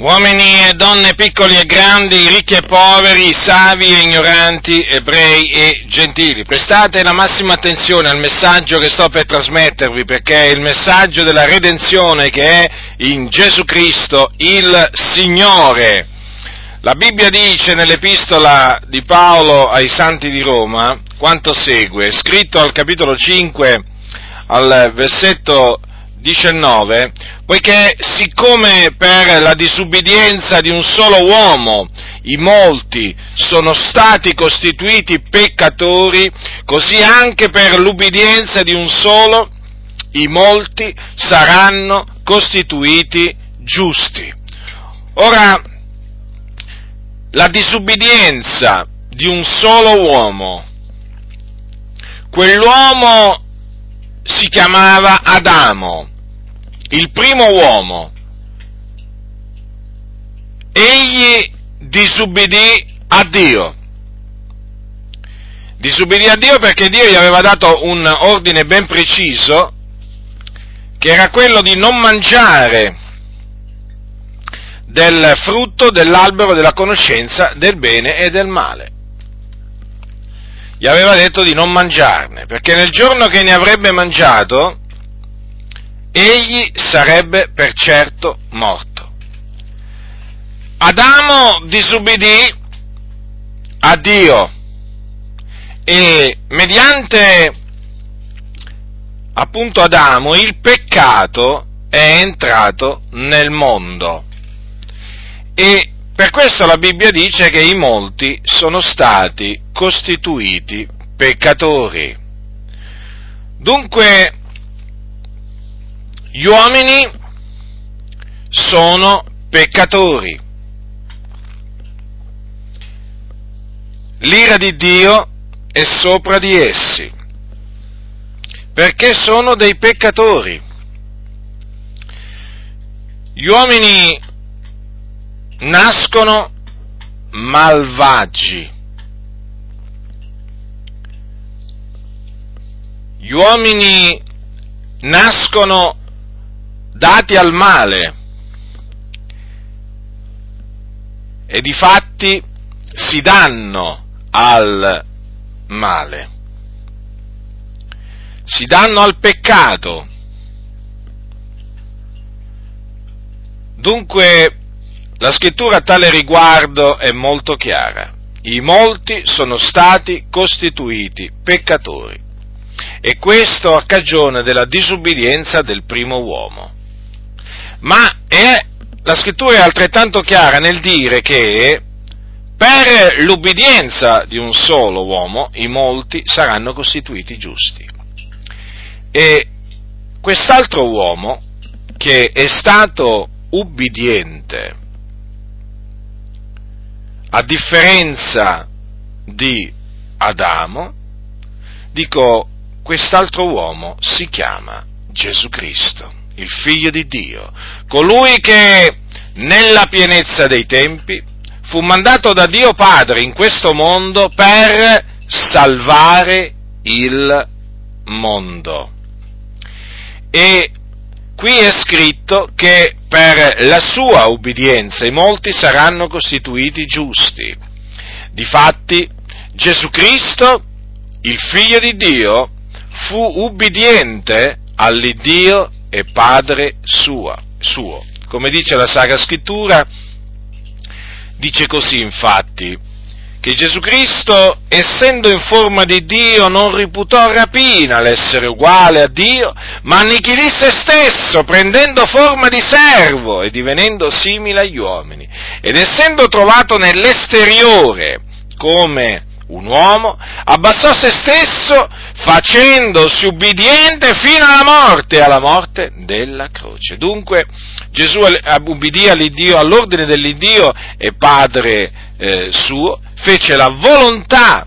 Uomini e donne piccoli e grandi, ricchi e poveri, savi e ignoranti, ebrei e gentili, prestate la massima attenzione al messaggio che sto per trasmettervi perché è il messaggio della redenzione che è in Gesù Cristo il Signore. La Bibbia dice nell'epistola di Paolo ai Santi di Roma quanto segue, scritto al capitolo 5 al versetto 19, poiché siccome per la disubbidienza di un solo uomo i molti sono stati costituiti peccatori, così anche per l'ubbidienza di un solo i molti saranno costituiti giusti. Ora, la disubbidienza di un solo uomo, quell'uomo si chiamava Adamo, il primo uomo. Egli disubbidì a Dio. Disubbidì a Dio perché Dio gli aveva dato un ordine ben preciso, che era quello di non mangiare del frutto dell'albero della conoscenza del bene e del male. Gli aveva detto di non mangiarne, perché nel giorno che ne avrebbe mangiato, egli sarebbe per certo morto. Adamo disubbidì a Dio e mediante appunto Adamo il peccato è entrato nel mondo e per questo la Bibbia dice che i molti sono stati costituiti peccatori. Dunque gli uomini sono peccatori. L'ira di Dio è sopra di essi, perché sono dei peccatori. Gli uomini nascono malvagi. Gli uomini nascono dati al male e di fatti si danno al male, si danno al peccato. Dunque la scrittura a tale riguardo è molto chiara. I molti sono stati costituiti peccatori e questo a cagione della disubbidienza del primo uomo. Ma è, la scrittura è altrettanto chiara nel dire che per l'ubbidienza di un solo uomo i molti saranno costituiti giusti. E quest'altro uomo che è stato ubbidiente a differenza di Adamo, dico, quest'altro uomo si chiama Gesù Cristo, il figlio di Dio, colui che nella pienezza dei tempi fu mandato da Dio Padre in questo mondo per salvare il mondo. E qui è scritto che per la sua ubbidienza i molti saranno costituiti giusti. Difatti Gesù Cristo, il figlio di Dio, fu ubbidiente all'Iddio e Padre sua, suo. Come dice la Sacra Scrittura, dice così infatti, che Gesù Cristo, essendo in forma di Dio, non riputò rapina l'essere uguale a Dio, ma annichilì se stesso, prendendo forma di servo e divenendo simile agli uomini. Ed essendo trovato nell'esteriore come un uomo, abbassò se stesso facendosi ubbidiente fino alla morte, alla morte della croce. Dunque Gesù ubbidì all'Iddio, all'ordine dell'Iddio e Padre eh, suo, fece la volontà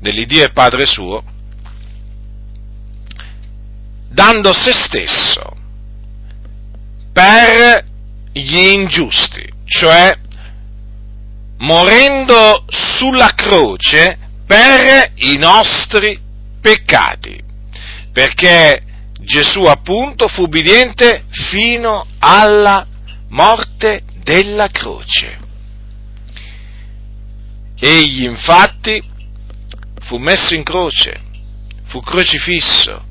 dell'Iddio e Padre suo, dando se stesso per gli ingiusti, cioè morendo sulla croce per i nostri peccati, perché Gesù appunto fu ubbidiente fino alla morte della croce. Egli infatti fu messo in croce, fu crocifisso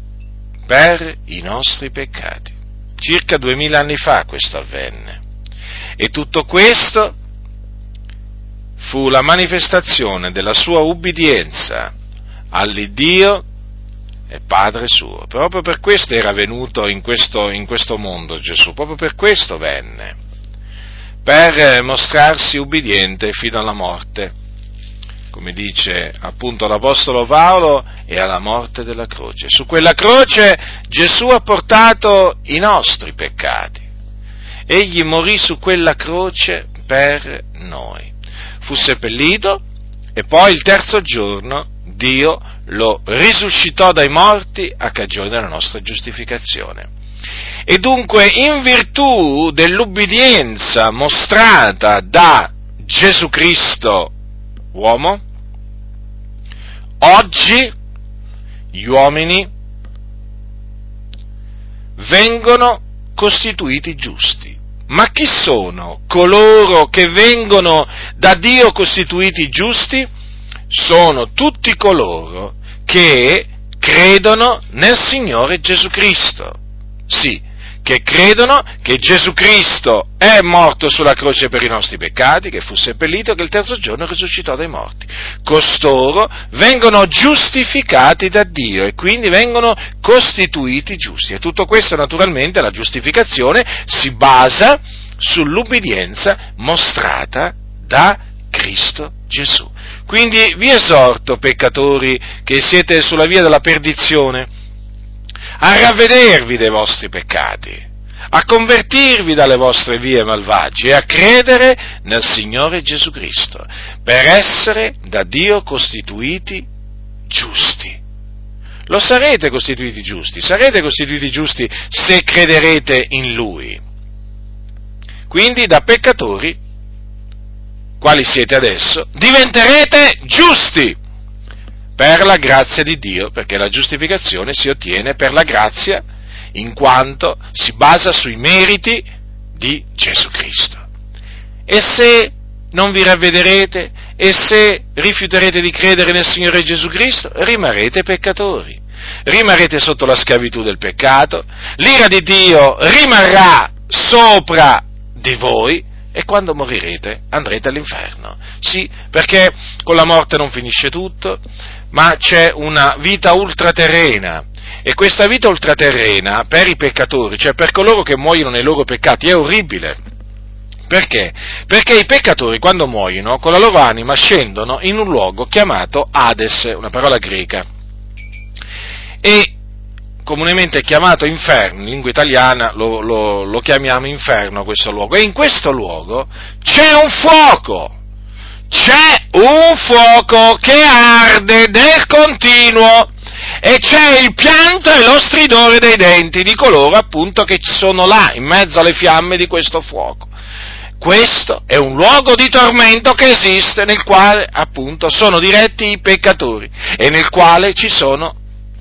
per i nostri peccati. Circa duemila anni fa questo avvenne. E tutto questo fu la manifestazione della sua ubbidienza all'Iddio e Padre suo. Proprio per questo era venuto in questo, in questo mondo Gesù, proprio per questo venne, per mostrarsi ubbidiente fino alla morte, come dice appunto l'Apostolo Paolo, e alla morte della croce. Su quella croce Gesù ha portato i nostri peccati. Egli morì su quella croce per noi. Fu seppellito e poi il terzo giorno Dio lo risuscitò dai morti a cagione della nostra giustificazione. E dunque, in virtù dell'ubbidienza mostrata da Gesù Cristo, uomo, oggi gli uomini vengono costituiti giusti. Ma chi sono coloro che vengono da Dio costituiti giusti? Sono tutti coloro che credono nel Signore Gesù Cristo. Sì, che credono che Gesù Cristo è morto sulla croce per i nostri peccati, che fu seppellito e che il terzo giorno risuscitò dai morti. Costoro vengono giustificati da Dio e quindi vengono costituiti giusti. E tutto questo naturalmente, la giustificazione, si basa sull'ubbidienza mostrata da Cristo Gesù. Quindi vi esorto, peccatori che siete sulla via della perdizione, a ravvedervi dei vostri peccati, a convertirvi dalle vostre vie malvagie e a credere nel Signore Gesù Cristo, per essere da Dio costituiti giusti. Lo sarete costituiti giusti, sarete costituiti giusti se crederete in Lui. Quindi da peccatori quali siete adesso, diventerete giusti per la grazia di Dio, perché la giustificazione si ottiene per la grazia in quanto si basa sui meriti di Gesù Cristo. E se non vi ravvederete e se rifiuterete di credere nel Signore Gesù Cristo, rimarrete peccatori, rimarrete sotto la schiavitù del peccato, l'ira di Dio rimarrà sopra di voi e quando morirete andrete all'inferno. Sì, perché con la morte non finisce tutto, ma c'è una vita ultraterrena. E questa vita ultraterrena per i peccatori, cioè per coloro che muoiono nei loro peccati, è orribile. Perché? Perché i peccatori quando muoiono con la loro anima scendono in un luogo chiamato Hades, una parola greca. E comunemente chiamato inferno, in lingua italiana lo, lo, lo chiamiamo inferno questo luogo, e in questo luogo c'è un fuoco, c'è un fuoco che arde del continuo e c'è il pianto e lo stridore dei denti di coloro appunto che sono là in mezzo alle fiamme di questo fuoco. Questo è un luogo di tormento che esiste nel quale appunto sono diretti i peccatori e nel quale ci sono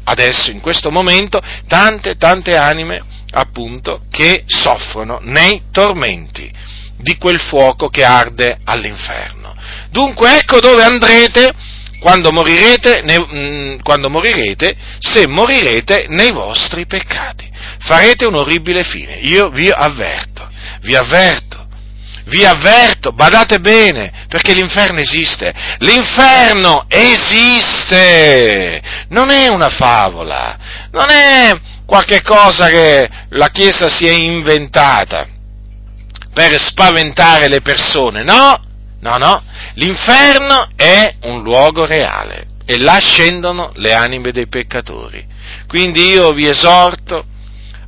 adesso, in questo momento, tante, tante anime, appunto, che soffrono nei tormenti di quel fuoco che arde all'inferno. Dunque ecco dove andrete quando morirete, ne, mh, mm, quando morirete, se morirete nei vostri peccati. Farete un orribile fine. Io vi avverto, vi avverto vi avverto, badate bene, perché l'inferno esiste. L'inferno esiste! Non è una favola, non è qualche cosa che la Chiesa si è inventata per spaventare le persone, no, no, no, l'inferno è un luogo reale e là scendono le anime dei peccatori. Quindi io vi esorto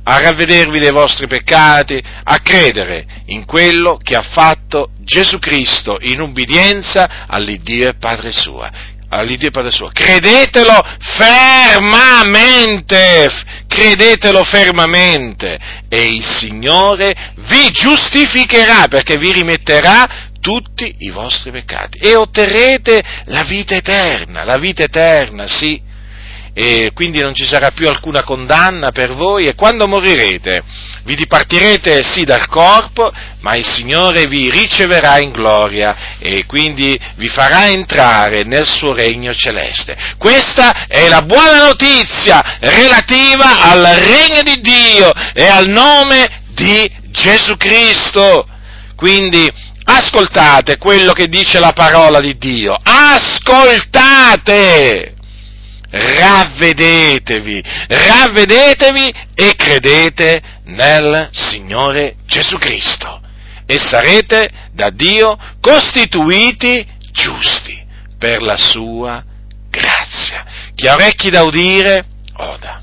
a ravvedervi dei vostri peccati, a credere in quello che ha fatto Gesù Cristo in ubbidienza all'Iddio e Padre sua. All'Iddio Padre suo. Credetelo fermamente, credetelo fermamente e il Signore vi giustificherà perché vi rimetterà tutti i vostri peccati e otterrete la vita eterna, la vita eterna, sì, e quindi non ci sarà più alcuna condanna per voi e quando morirete vi dipartirete sì dal corpo, ma il Signore vi riceverà in gloria e quindi vi farà entrare nel suo regno celeste. Questa è la buona notizia relativa al regno di Dio e al nome di Gesù Cristo. Quindi ascoltate quello che dice la parola di Dio, ascoltate! Ravvedetevi, ravvedetevi e credete nel Signore Gesù Cristo e sarete da Dio costituiti giusti per la sua grazia. Chi ha orecchi da udire, oda.